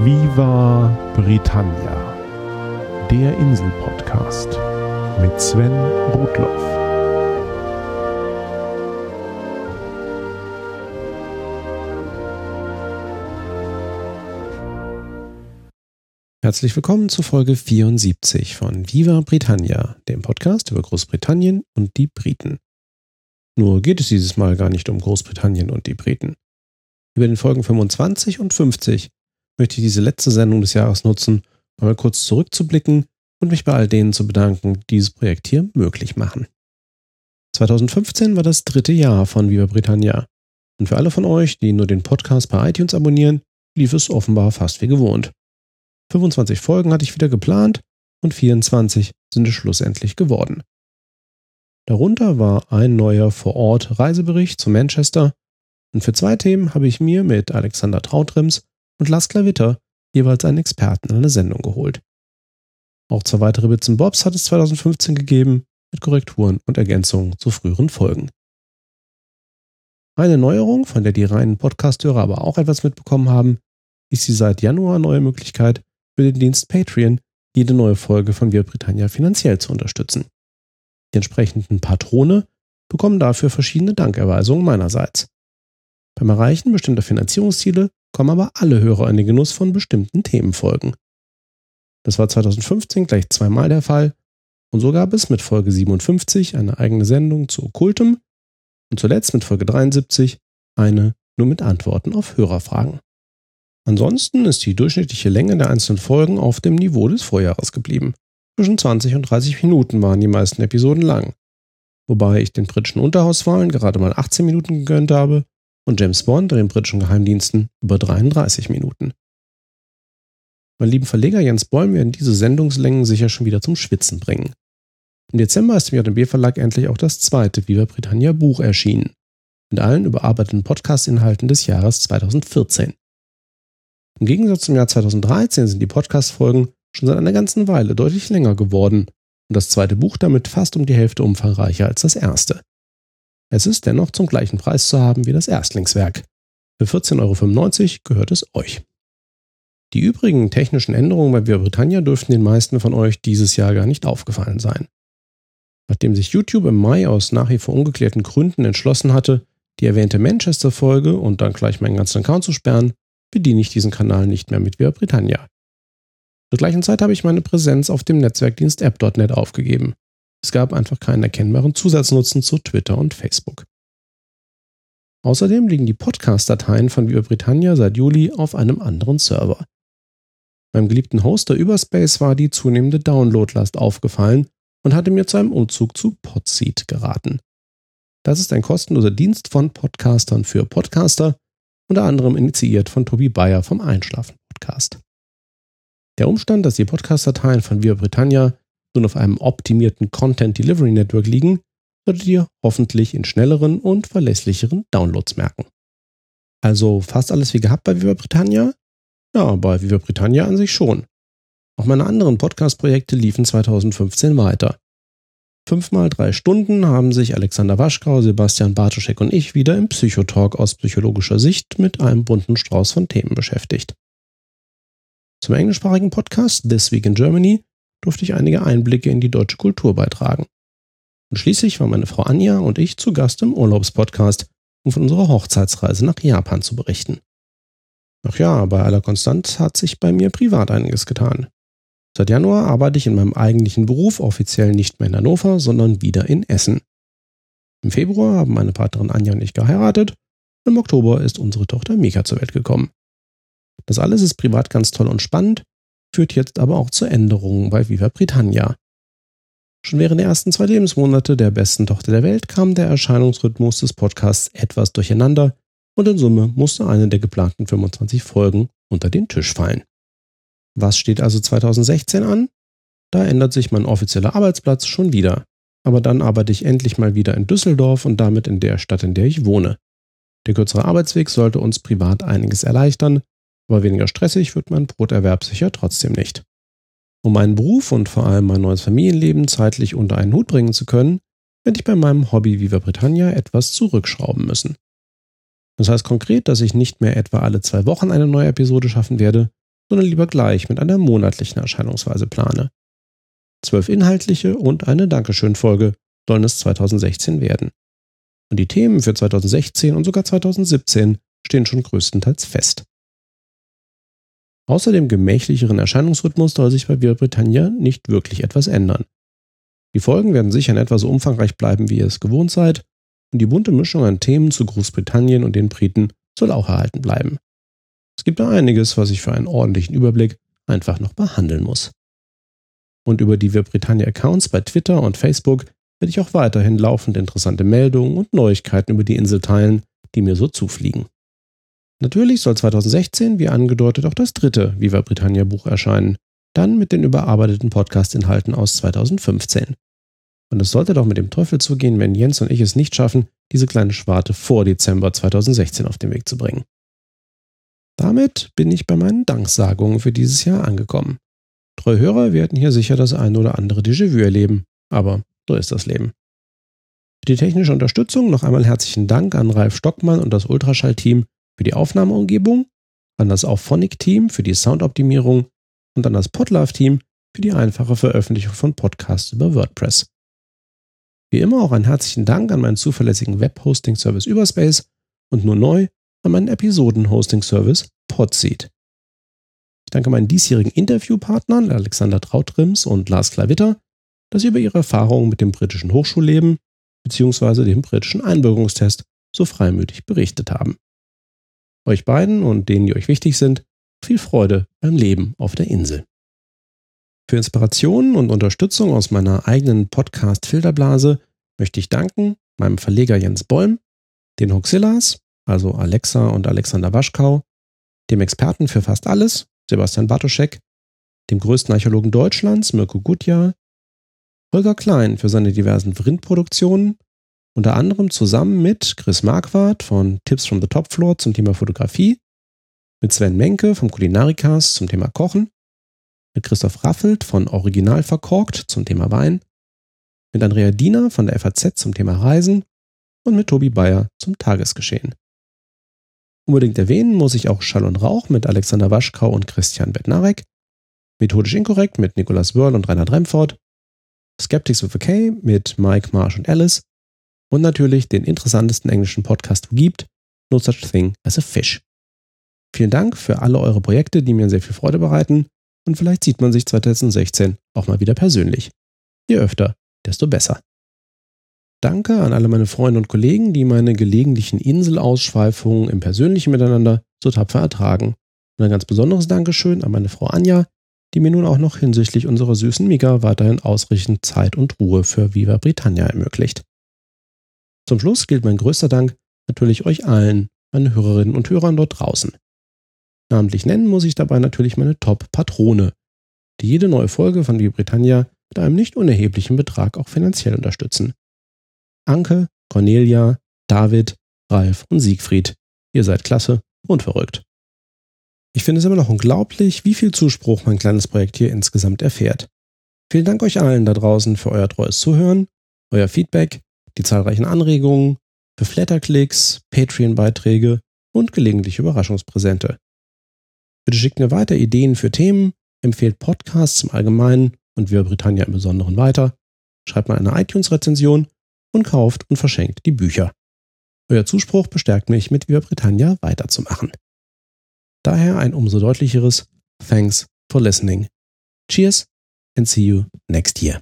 Viva Britannia, der Insel-Podcast mit Sven Rudloff. Herzlich willkommen zur Folge 74 von Viva Britannia, dem Podcast über Großbritannien und die Briten. Nur geht es dieses Mal gar nicht um Großbritannien und die Briten. Über den Folgen 25 und 50 möchte ich diese letzte Sendung des Jahres nutzen, um mal kurz zurückzublicken und mich bei all denen zu bedanken, die dieses Projekt hier möglich machen. 2015 war das dritte Jahr von Viva Britannia. Und für alle von euch, die nur den Podcast bei iTunes abonnieren, lief es offenbar fast wie gewohnt. 25 Folgen hatte ich wieder geplant und 24 sind es schlussendlich geworden. Darunter war ein neuer Vor-Ort-Reisebericht zu Manchester und für zwei Themen habe ich mir mit Alexander Trautrems und Lars Klavitter jeweils einen Experten in eine Sendung geholt. Auch zwei weitere Bits und Bobs hat es 2015 gegeben, mit Korrekturen und Ergänzungen zu früheren Folgen. Eine Neuerung, von der die reinen Podcasthörer aber auch etwas mitbekommen haben, ist die seit Januar neue Möglichkeit, für den Dienst Patreon jede neue Folge von Wir Britannia finanziell zu unterstützen. Die entsprechenden Patrone bekommen dafür verschiedene Dankerweisungen meinerseits. Beim Erreichen bestimmter Finanzierungsziele kommen aber alle Hörer in den Genuss von bestimmten Themenfolgen. Das war 2015 gleich zweimal der Fall und so gab es mit Folge 57 eine eigene Sendung zu Okkultem und zuletzt mit Folge 73 eine nur mit Antworten auf Hörerfragen. Ansonsten ist die durchschnittliche Länge der einzelnen Folgen auf dem Niveau des Vorjahres geblieben. Zwischen 20 und 30 Minuten waren die meisten Episoden lang. Wobei ich den britischen Unterhauswahlen gerade mal 18 Minuten gegönnt habe und James Bond und den britischen Geheimdiensten über 33 Minuten. Mein lieben Verleger Jens Bollm werden diese Sendungslängen sicher schon wieder zum Schwitzen bringen. Im Dezember ist im JB Verlag endlich auch das zweite Viva Britannia Buch erschienen. Mit allen überarbeiteten Podcast-Inhalten des Jahres 2014. Im Gegensatz zum Jahr 2013 sind die Podcast-Folgen schon seit einer ganzen Weile deutlich länger geworden und das zweite Buch damit fast um die Hälfte umfangreicher als das erste. Es ist dennoch zum gleichen Preis zu haben wie das Erstlingswerk. Für 14,95 Euro gehört es euch. Die übrigen technischen Änderungen bei Via Britannia dürften den meisten von euch dieses Jahr gar nicht aufgefallen sein. Nachdem sich YouTube im Mai aus nach wie vor ungeklärten Gründen entschlossen hatte, die erwähnte Manchester-Folge und dann gleich meinen ganzen Account zu sperren, bediene ich diesen Kanal nicht mehr mit Via Britannia. Zur gleichen Zeit habe ich meine Präsenz auf dem Netzwerkdienst app.net aufgegeben. Es gab einfach keinen erkennbaren Zusatznutzen zu Twitter und Facebook. Außerdem liegen die Podcast-Dateien von Viva Britannia seit Juli auf einem anderen Server. Beim geliebten Hoster Überspace war die zunehmende Downloadlast aufgefallen und hatte mir zu einem Umzug zu Podseed geraten. Das ist ein kostenloser Dienst von Podcastern für Podcaster, unter anderem initiiert von Tobi Bayer vom Einschlafen Podcast. Der Umstand, dass die Podcast-Dateien von Via Britannia nun auf einem optimierten Content Delivery Network liegen, solltet ihr hoffentlich in schnelleren und verlässlicheren Downloads merken. Also fast alles wie gehabt bei Viva Britannia? Ja, bei Viva Britannia an sich schon. Auch meine anderen Podcast-Projekte liefen 2015 weiter. Fünfmal drei Stunden haben sich Alexander Waschkau, Sebastian Bartoschek und ich wieder im Psychotalk aus psychologischer Sicht mit einem bunten Strauß von Themen beschäftigt. Zum englischsprachigen Podcast This Week in Germany durfte ich einige Einblicke in die deutsche Kultur beitragen. Und schließlich war meine Frau Anja und ich zu Gast im Urlaubspodcast, um von unserer Hochzeitsreise nach Japan zu berichten. Ach ja, bei aller Konstanz hat sich bei mir privat einiges getan. Seit Januar arbeite ich in meinem eigentlichen Beruf offiziell nicht mehr in Hannover, sondern wieder in Essen. Im Februar haben meine Partnerin Anja und ich geheiratet und im Oktober ist unsere Tochter Mika zur Welt gekommen. Das alles ist privat ganz toll und spannend, führt jetzt aber auch zu Änderungen bei Viva Britannia. Schon während der ersten zwei Lebensmonate der besten Tochter der Welt kam der Erscheinungsrhythmus des Podcasts etwas durcheinander und in Summe musste eine der geplanten 25 Folgen unter den Tisch fallen. Was steht also 2016 an? Da ändert sich mein offizieller Arbeitsplatz schon wieder. Aber dann arbeite ich endlich mal wieder in Düsseldorf und damit in der Stadt, in der ich wohne. Der kürzere Arbeitsweg sollte uns privat einiges erleichtern, aber weniger stressig wird mein Broterwerb sicher trotzdem nicht. Um meinen Beruf und vor allem mein neues Familienleben zeitlich unter einen Hut bringen zu können, werde ich bei meinem Hobby Viva Britannia etwas zurückschrauben müssen. Das heißt konkret, dass ich nicht mehr etwa alle zwei Wochen eine neue Episode schaffen werde, sondern lieber gleich mit einer monatlichen Erscheinungsweise plane. Zwölf inhaltliche und eine Dankeschön-Folge sollen es 2016 werden. Und die Themen für 2016 und sogar 2017 stehen schon größtenteils fest. Außer dem gemächlicheren Erscheinungsrhythmus soll sich bei Britannia nicht wirklich etwas ändern. Die Folgen werden sicher in etwa so umfangreich bleiben, wie ihr es gewohnt seid, und die bunte Mischung an Themen zu Großbritannien und den Briten soll auch erhalten bleiben. Es gibt da einiges, was ich für einen ordentlichen Überblick einfach noch behandeln muss. Und über die Via Britannia Accounts bei Twitter und Facebook werde ich auch weiterhin laufend interessante Meldungen und Neuigkeiten über die Insel teilen, die mir so zufliegen. Natürlich soll 2016, wie angedeutet, auch das dritte Viva Britannia Buch erscheinen, dann mit den überarbeiteten Podcast-Inhalten aus 2015. Und es sollte doch mit dem Teufel zugehen, wenn Jens und ich es nicht schaffen, diese kleine Schwarte vor Dezember 2016 auf den Weg zu bringen. Damit bin ich bei meinen Danksagungen für dieses Jahr angekommen. Treue Hörer werden hier sicher das eine oder andere Déjà-vu erleben, aber so ist das Leben. Für die technische Unterstützung noch einmal herzlichen Dank an Ralf Stockmann und das Ultraschall-Team für die Aufnahmeumgebung, an das Auphonic-Team für die Soundoptimierung und an das Podlove-Team für die einfache Veröffentlichung von Podcasts über WordPress. Wie immer auch einen herzlichen Dank an meinen zuverlässigen Web-Hosting-Service Überspace und nur neu an meinen Episoden-Hosting-Service Podseed. Ich danke meinen diesjährigen Interviewpartnern Alexander Trautrims und Lars Klavitter, dass sie über ihre Erfahrungen mit dem britischen Hochschulleben bzw. dem britischen Einbürgerungstest so freimütig berichtet haben. Euch beiden und denen, die euch wichtig sind, viel Freude beim Leben auf der Insel. Für Inspirationen und Unterstützung aus meiner eigenen Podcast-Filterblase möchte ich danken meinem Verleger Jens Bollm, den Hoxillas, also Alexa und Alexander Waschkau, dem Experten für fast alles, Sebastian Bartoschek, dem größten Archäologen Deutschlands, Mirko Gutjahr, Holger Klein für seine diversen Printproduktionen, unter anderem zusammen mit Chris Marquardt von Tips from the Top Floor zum Thema Fotografie, mit Sven Menke vom Kulinarikast zum Thema Kochen mit Christoph Raffelt von Original verkorkt zum Thema Wein, mit Andrea Diener von der FAZ zum Thema Reisen und mit Tobi Bayer zum Tagesgeschehen. Unbedingt erwähnen muss ich auch Schall und Rauch mit Alexander Waschkau und Christian Bednarek, Methodisch Inkorrekt mit Nicolas Wörl und Rainer Dremford, Skeptics with a K mit Mike Marsh und Alice und natürlich den interessantesten englischen Podcast gibt, No Such Thing as a Fish. Vielen Dank für alle eure Projekte, die mir sehr viel Freude bereiten und vielleicht sieht man sich 2016 auch mal wieder persönlich. Je öfter, desto besser. Danke an alle meine Freunde und Kollegen, die meine gelegentlichen Inselausschweifungen im persönlichen Miteinander so tapfer ertragen. Und ein ganz besonderes Dankeschön an meine Frau Anja, die mir nun auch noch hinsichtlich unserer süßen Mika weiterhin ausreichend Zeit und Ruhe für Viva Britannia ermöglicht. Zum Schluss gilt mein größter Dank natürlich euch allen, meine Hörerinnen und Hörern dort draußen. Namentlich nennen muss ich dabei natürlich meine Top-Patrone, die jede neue Folge von Wie Britannia mit einem nicht unerheblichen Betrag auch finanziell unterstützen. Anke, Cornelia, David, Ralf und Siegfried. Ihr seid klasse und verrückt. Ich finde es immer noch unglaublich, wie viel Zuspruch mein kleines Projekt hier insgesamt erfährt. Vielen Dank euch allen da draußen für euer treues Zuhören, euer Feedback, die zahlreichen Anregungen, für Flatterklicks, Patreon-Beiträge und gelegentliche Überraschungspräsente. Bitte schickt mir weiter Ideen für Themen, empfehlt Podcasts im Allgemeinen und wir Britannia im Besonderen weiter, schreibt mal eine iTunes-Rezension und kauft und verschenkt die Bücher. Euer Zuspruch bestärkt mich, mit Via Britannia weiterzumachen. Daher ein umso deutlicheres Thanks for listening. Cheers and see you next year.